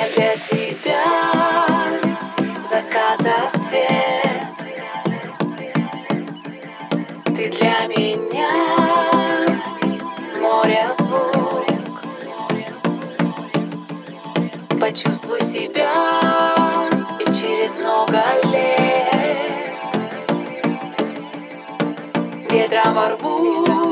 Я для тебя заката свет. Ты для меня море звук. Почувствуй себя и через много лет. Ветром ворвусь.